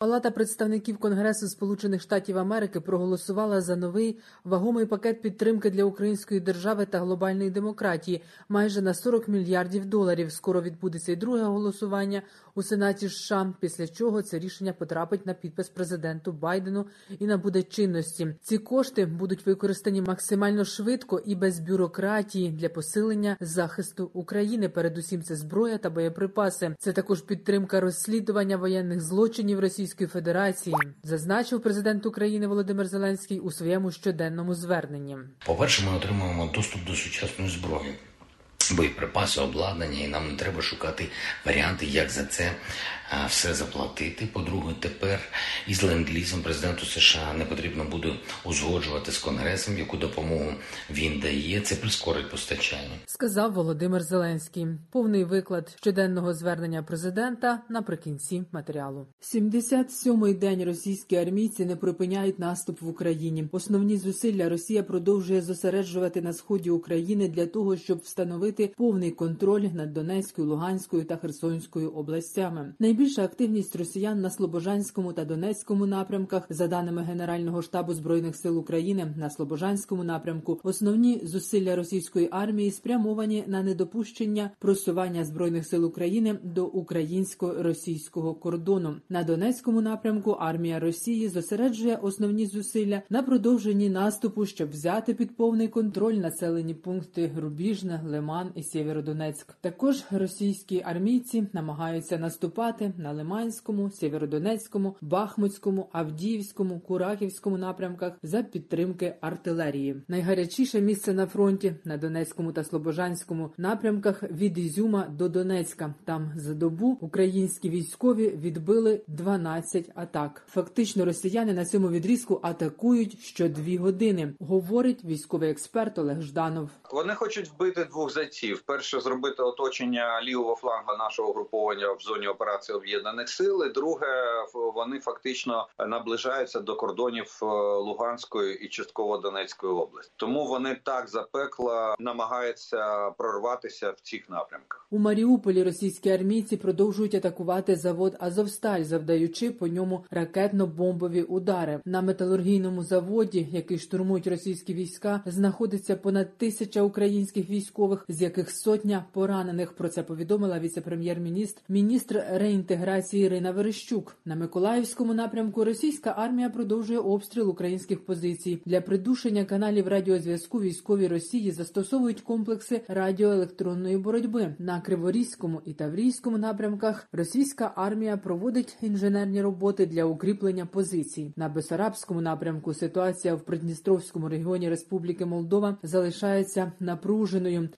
Палата представників Конгресу Сполучених Штатів Америки проголосувала за новий вагомий пакет підтримки для української держави та глобальної демократії майже на 40 мільярдів доларів. Скоро відбудеться й друге голосування у Сенаті США, після чого це рішення потрапить на підпис президенту Байдену і набуде чинності. Ці кошти будуть використані максимально швидко і без бюрократії для посилення захисту України. Передусім, це зброя та боєприпаси. Це також підтримка розслідування воєнних злочинів Російської Федерації, зазначив президент України Володимир Зеленський у своєму щоденному зверненні. По-перше, ми отримуємо доступ до сучасної зброї, боєприпаси, обладнання, і нам не треба шукати варіанти, як за це все заплатити. По-друге, тепер із ленд-лізом президенту США не потрібно буде узгоджувати з конгресом, яку допомогу він дає. Це прискорить постачання. Сказав Володимир Зеленський. Повний виклад щоденного звернення президента наприкінці матеріалу. 77-й день російські армійці не припиняють наступ в Україні. Основні зусилля Росія продовжує зосереджувати на сході України для того, щоб встановити повний контроль над Донецькою, Луганською та Херсонською областями. Найбільша активність росіян на Слобожанському та Донецькому напрямках, за даними Генерального штабу збройних сил України, на Слобожанському напрямку основні зусилля російської армії спрямовані на недопущення просування збройних сил України до українсько-російського кордону. На Донецькому напрямку армія Росії зосереджує основні зусилля на продовженні наступу, щоб взяти під повний контроль населені пункти Рубіжне, Лиман і Сєвєродонецьк. Також російські армійці намагаються наступати на Лиманському, Сєвєродонецькому, Бахмутському, Авдіївському, Кураківському напрямках за підтримки артилерії. Найгарячіше місце на фронті на Донецькому та Слобожанському напрямках від Ізюма до Донецька. Там за добу українські військові відбили 12 атак. Фактично, росіяни на цьому відрізку атакують що дві години, говорить військовий експерт Олег Жданов. Вони хочуть вбити двох зайців. Перше зробити оточення лівого флангу нашого груповання в зоні операції об'єднаних сил. І Друге, вони фактично наближаються до кордонів Луганської і частково Донецької області. Тому вони так запекла намагаються прорватися в цих напрямках. У Маріуполі російські армійці продовжують атакувати завод Азовсталь, завдаючи по ньому ракетно-бомбові удари. На металургійному заводі, який штурмують російські війська, знаходиться понад тисяча українських військових, з яких сотня поранених. Про це повідомила віце-прем'єр-міністр, міністр реінтеграції Ірина Верещук. На Миколаївському напрямку російська армія продовжує обстріл українських позицій для придушення каналів радіозв'язку. Військові Росії застосовують комплекси радіоелектронної боротьби на Криворізькому і Таврійському напрямках. Російська армія проводить інженерні роботи для укріплення позицій. На Бесарабському напрямку ситуація в Придністровському регіоні Республіки Молдова залишається напруженою.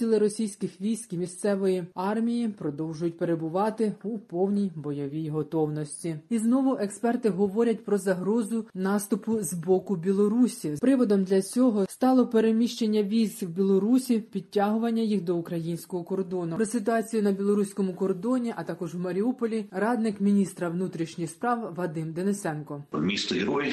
Підрозділи російських військ і місцевої армії продовжують перебувати у повній бойовій готовності. І знову експерти говорять про загрозу наступу з боку Білорусі. Приводом для цього стало переміщення військ в Білорусі, підтягування їх до українського кордону. Про ситуацію на білоруському кордоні, а також в Маріуполі, радник міністра внутрішніх справ Вадим Денисенко. Місто герой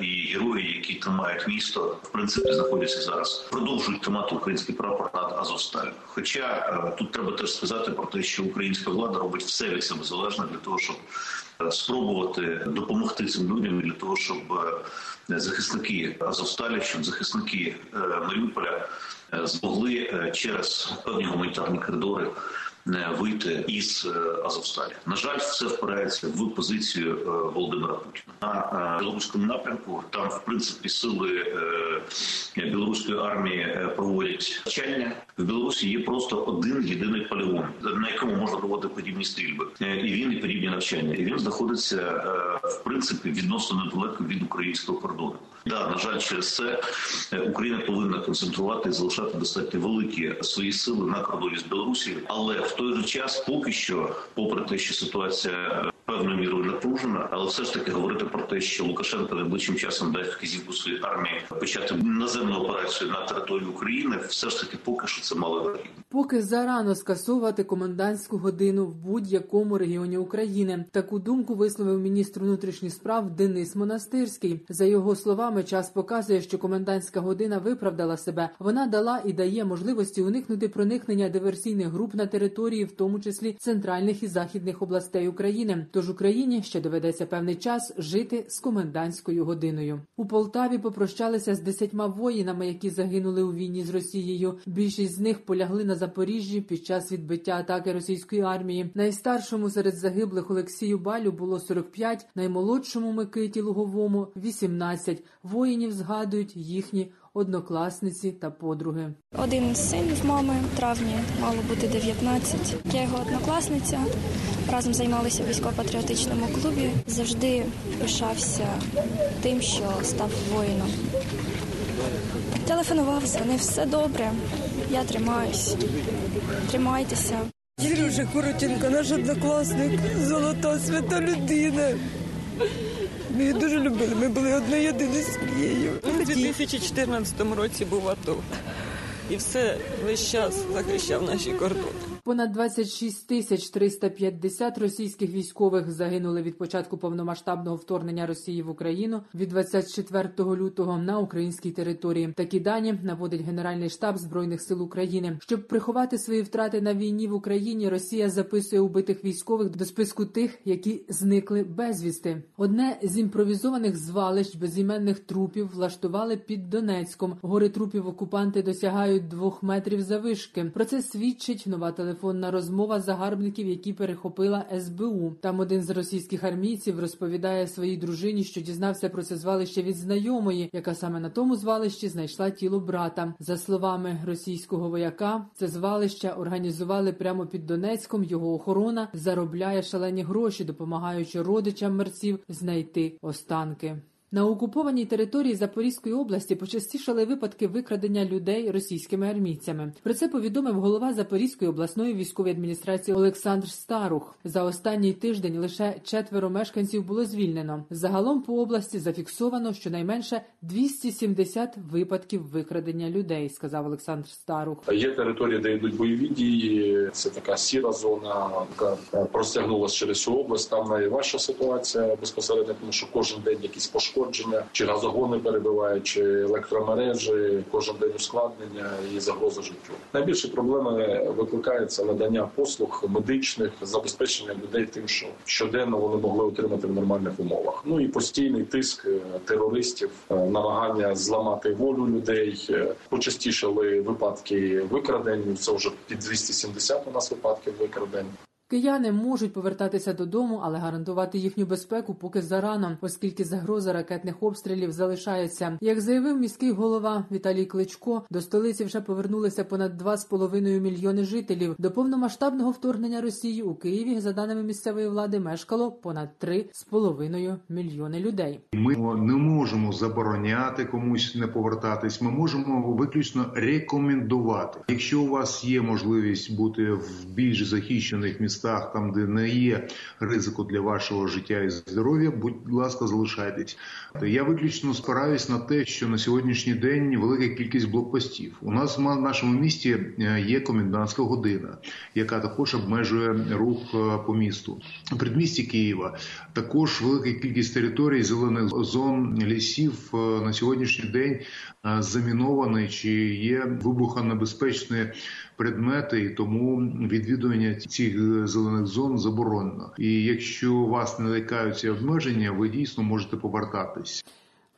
і герої, які тримають місто, в принципі знаходяться зараз. Продовжують тримати український прапор над Азовсталь. Хоча тут треба теж сказати про те, що українська влада робить все від себе залежне для того, щоб спробувати допомогти цим людям для того, щоб захисники Азовсталі, щоб захисники Маріуполя змогли через певні гуманітарні коридори вийти із Азовсталі. На жаль, все впирається в позицію Володимира Путіна на білоруському напрямку. Там, в принципі, сили білоруської армії проводять навчання. В Білорусі є просто один єдиний полігон, на якому можна проводити подібні стрільби, і він і подібні навчання. І він знаходиться в принципі відносно недалеко від українського кордону. Да, на жаль, через це Україна повинна концентрувати і залишати достатньо великі свої сили на кордоні з Білорусі, але в той же час, поки що, попри те, що ситуація певною мірою напружена, але все ж таки говорити про те, що Лукашенко найближчим часом дасть вказівку своїй армії почати наземну операцію на території України, все ж таки поки що це мало. Поки зарано скасовувати комендантську годину в будь-якому регіоні України. Таку думку висловив міністр внутрішніх справ Денис Монастирський. За його словами, час показує, що комендантська година виправдала себе. Вона дала і дає можливості уникнути проникнення диверсійних груп на території, в тому числі центральних і західних областей України. Тож Україні ще доведеться певний час жити з комендантською годиною. У Полтаві попрощалися з десятьма воїнами, які загинули у війні з Росією. Більшість з них полягли на Запоріжжі під час відбиття атаки російської армії. Найстаршому серед загиблих Олексію Балю було 45, наймолодшому Микиті Луговому 18. Воїнів згадують їхні однокласниці та подруги. Один син в мами в травні мало бути 19. Я його однокласниця. Разом займалися в військово-патріотичному клубі. Завжди пишався тим, що став воїном. Телефонував, дзвонив, все добре. Я тримаюсь. Тримайтеся. Сережа Коротенко, наш однокласник, золота свята людина. Ми її дуже любили. Ми були одна єдина сім'єю. У 2014 році був АТО. І все весь час захищав наші кордони. Понад 26 тисяч 350 російських військових загинули від початку повномасштабного вторгнення Росії в Україну від 24 лютого на українській території. Такі дані наводить Генеральний штаб збройних сил України. Щоб приховати свої втрати на війні в Україні, Росія записує убитих військових до списку тих, які зникли безвісти. Одне з імпровізованих звалищ безіменних трупів влаштували під Донецьком. Гори трупів окупанти досягають двох метрів завишки. Про це свідчить нова телефонна розмова загарбників, які перехопила СБУ. Там один з російських армійців розповідає своїй дружині, що дізнався про це звалище від знайомої, яка саме на тому звалищі знайшла тіло брата. За словами російського вояка, це звалище організували прямо під Донецьком. Його охорона заробляє шалені гроші, допомагаючи родичам мерців знайти останки. На окупованій території Запорізької області почастішали випадки викрадення людей російськими армійцями. Про це повідомив голова Запорізької обласної військової адміністрації Олександр Старух. За останній тиждень лише четверо мешканців було звільнено. Загалом по області зафіксовано щонайменше 270 випадків викрадення людей, сказав Олександр Старух. Є території, де йдуть бойові дії. Це така сіра зона, яка простягнулася через всю область. Там найважча ситуація безпосередньо, тому що кожен день якісь пошкодження, чи газогони перебивають, чи електромережі, кожен день ускладнення і загроза життю. Найбільші проблеми викликаються надання послуг медичних, забезпечення людей тим, що щоденно вони могли отримати в нормальних умовах. Ну і постійний тиск е, терористів, е, намагання зламати волю людей. Е, Почастішали випадки викрадень. Це вже під 270 у нас випадків викрадень. Кияни можуть повертатися додому, але гарантувати їхню безпеку поки зарано, оскільки загроза ракетних обстрілів залишається. Як заявив міський голова Віталій Кличко, до столиці вже повернулися понад 2,5 мільйони жителів. До повномасштабного вторгнення Росії у Києві, за даними місцевої влади, мешкало понад 3,5 мільйони людей. Ми не можемо забороняти комусь не повертатись. Ми можемо виключно рекомендувати. Якщо у вас є можливість бути в більш захищених містах, там де не є ризику для вашого життя і здоров'я, будь ласка, залишайтесь. Я виключно спираюсь на те, що на сьогоднішній день велика кількість блокпостів. У нас в нашому місті є комендантська година, яка також обмежує рух по місту. В предмісті Києва також велика кількість територій зелених зон лісів на сьогоднішній день заміновані чи є вибухонебезпечні предмети, і тому відвідування цих зелених зон заборонено. І якщо вас не лякаються обмеження, ви дійсно можете повертатись.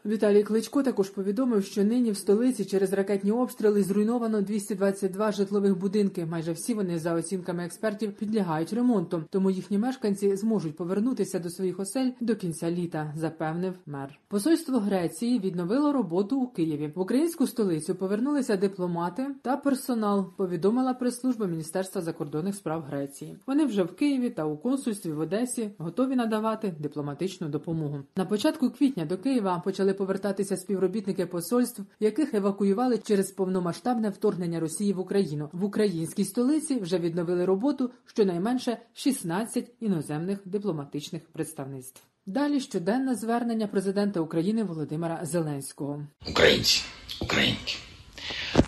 Віталій Кличко також повідомив, що нині в столиці через ракетні обстріли зруйновано 222 житлових будинки. Майже всі вони, за оцінками експертів, підлягають ремонту. Тому їхні мешканці зможуть повернутися до своїх осель до кінця літа, запевнив мер. Посольство Греції відновило роботу у Києві. В українську столицю повернулися дипломати та персонал. Повідомила прес-служба Міністерства закордонних справ Греції. Вони вже в Києві та у консульстві в Одесі готові надавати дипломатичну допомогу. На початку квітня до Києва почали повертатися співробітники посольств, яких евакуювали через повномасштабне вторгнення Росії в Україну. В українській столиці вже відновили роботу щонайменше 16 іноземних дипломатичних представництв. Далі щоденне звернення президента України Володимира Зеленського. Українці, українки,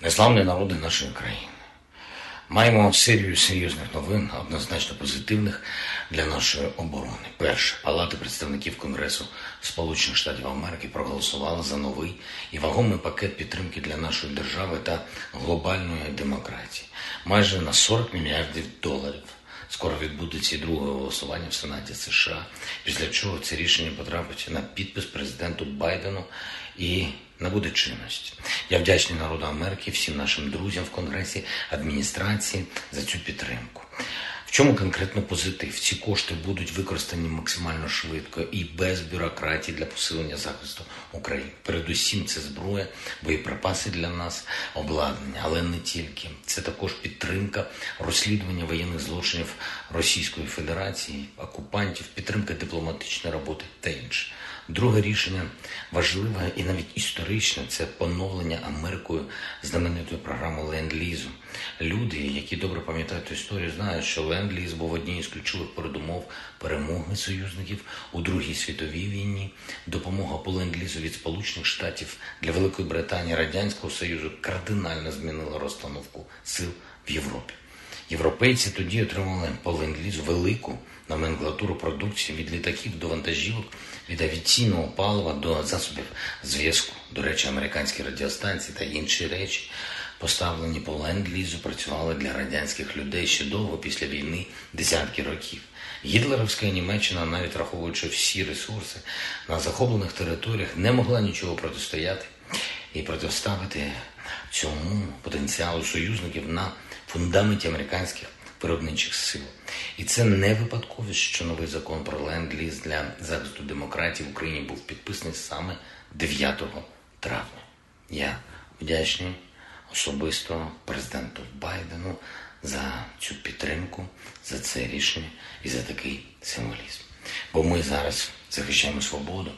неславні народи нашої країни. Маємо серію серйозних новин, однозначно позитивних для нашої оборони. Перше, палати представників Конгресу Сполучених Штатів Америки проголосували за новий і вагомий пакет підтримки для нашої держави та глобальної демократії, майже на 40 мільярдів доларів. Скоро відбудеться і друге голосування в Сенаті США, після чого це рішення потрапить на підпис президенту Байдену і набуде чинності. Я вдячний народу Америки, всім нашим друзям в Конгресі, адміністрації за цю підтримку. В чому конкретно позитив? Ці кошти будуть використані максимально швидко і без бюрократії для посилення захисту України. Передусім, це зброя, боєприпаси для нас, обладнання, але не тільки. Це також підтримка розслідування воєнних злочинів Російської Федерації, окупантів, підтримка дипломатичної роботи та інше. Друге рішення важливе і навіть історичне це поновлення Америкою знаменитої програми ленд-лізу. Люди, які добре пам'ятають історію, знають, що ленд-ліз був однією з ключових передумов перемоги союзників у Другій світовій війні. Допомога по ленд-лізу від Сполучених Штатів для Великої Британії Радянського Союзу кардинально змінила розстановку сил в Європі. Європейці тоді отримали по ленд-лізу велику номенклатуру продукції від літаків до вантажівок, від авіаційного палива до засобів зв'язку. До речі, американські радіостанції та інші речі, поставлені по ленд-лізу, працювали для радянських людей ще довго після війни, десятки років. Гітлерівська Німеччина, навіть враховуючи всі ресурси на захоплених територіях, не могла нічого протистояти і протиставити цьому потенціалу союзників на фундаменті американських виробничих сил. І це не випадковість, що новий закон про ленд-ліз для захисту демократії в Україні був підписаний саме 9 травня. Я вдячний особисто президенту Байдену за цю підтримку, за це рішення і за такий символізм. Бо ми зараз захищаємо свободу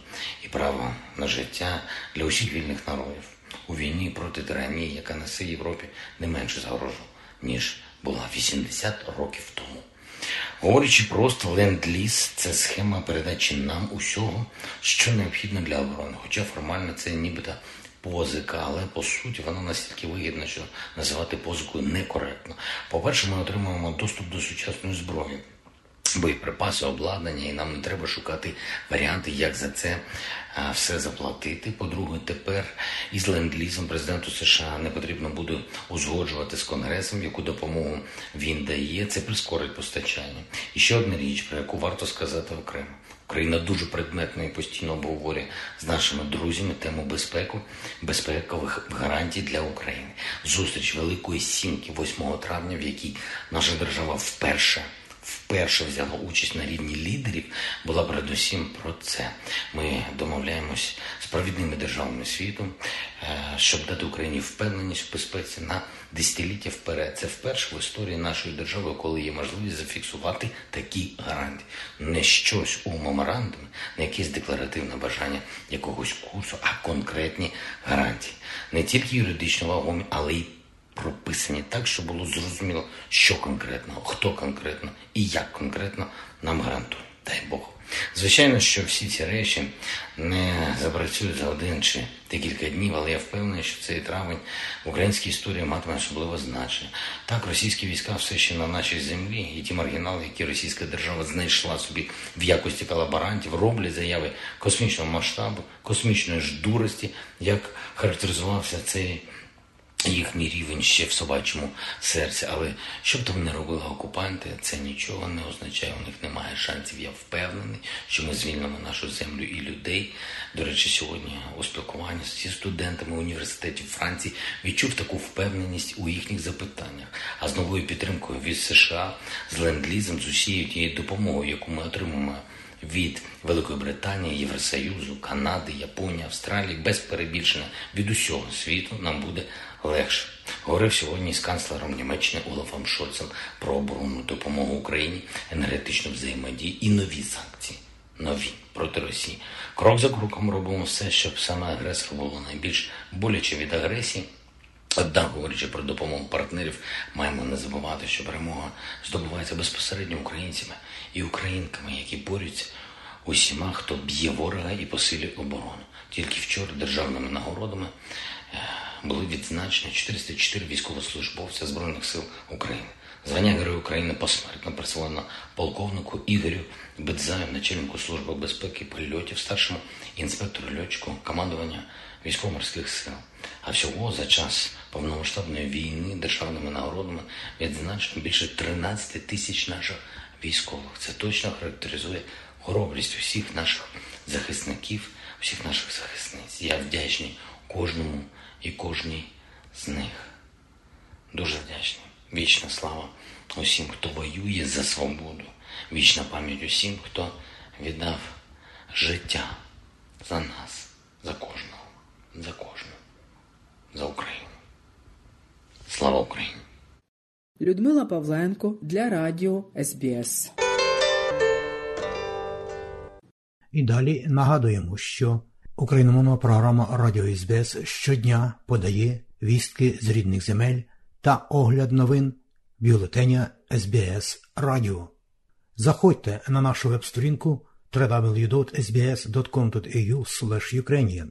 і право на життя для усіх вільних народів у війні проти тиранії, яка несе Європі не менше загрожу, ніж була 80 років тому. Говорячи просто, ленд-ліз – це схема передачі нам усього, що необхідно для оборони. Хоча формально це нібито позика, але по суті вона настільки вигідна, що називати позикою некоректно. По-перше, ми отримуємо доступ до сучасної зброї. Боєприпаси, обладнання, і нам не треба шукати варіанти, як за це все заплатити. По-друге, тепер із ленд-лізом президенту США не потрібно буде узгоджувати з конгресом, яку допомогу він дає. Це прискорить постачання. І ще одна річ, про яку варто сказати окремо. Україна дуже предметно і постійно обговорює з нашими друзями тему безпеку, безпекових гарантій для України. Зустріч Великої Сімки 8 травня, в якій наша держава вперше вперше взяла участь на рівні лідерів, була передусім про це. Ми домовляємось з провідними державами світу, щоб дати Україні впевненість в безпеці на десятиліття вперед. Це вперше в історії нашої держави, коли є можливість зафіксувати такі гарантії. Не щось у меморандумі, не якесь декларативне бажання якогось курсу, а конкретні гарантії. Не тільки юридично вагомі, але й прописані так, щоб було зрозуміло, що конкретно, хто конкретно і як конкретно нам гарантує. Дай Бог. Звичайно, що всі ці речі не запрацюють за один чи декілька днів, але я впевнений, що цей травень в українській історії матиме особливе значення. Так, російські війська все ще на нашій землі, і ті маргінали, які російська держава знайшла собі в якості колаборантів, роблять заяви космічного масштабу, космічної ж дурості, як характеризувався цей їхній рівень ще в собачому серці. Але що б там не робили окупанти, це нічого не означає. У них немає шансів. Я впевнений, що ми звільнимо нашу землю і людей. До речі, сьогодні у спілкуванні зі студентами університетів Франції відчув таку впевненість у їхніх запитаннях. А з новою підтримкою від США, з ленд-лізом, з усією тією допомогою, яку ми отримуємо від Великої Британії, Євросоюзу, Канади, Японії, Австралії, без перебільшення від усього світу нам буде легше. Говорив сьогодні з канцлером Німеччини Олафом Шольцем про оборонну допомогу Україні, енергетичну взаємодію і нові санкції. нові проти Росії. Крок за кроком робимо все, щоб саме агресор було найбільш боляче від агресії. Однак, говорячи про допомогу партнерів, маємо не забувати, що перемога здобувається безпосередньо українцями і українками, які борються усіма, хто б'є ворога і посилює оборону. Тільки вчора державними нагородами е, були відзначені 404 військовослужбовця Збройних сил України. Звання Героя України посмертно присвоєно полковнику Ігорю Бедзаю, начальнику служби безпеки польотів, старшому інспектору льотчику командування військово-морських сил. А всього за час повномасштабної війни державними нагородами відзначено більше 13 тисяч наших військових. Це точно характеризує хоробрість усіх наших захисників, усіх наших захисниць. Я вдячний кожному і кожній з них. Дуже вдячний. Вічна слава усім, хто воює за свободу. Вічна пам'ять усім, хто віддав життя за нас, за кожного, за кожну, за Україну. Слава Україні! Людмила Павленко для Радіо СБС. І далі нагадуємо, що україномовна програма Радіо СБС щодня подає вістки з рідних земель та огляд новин бюлетеня СБС Радіо. Заходьте на нашу веб-сторінку www.sbs.com.au Ukrainian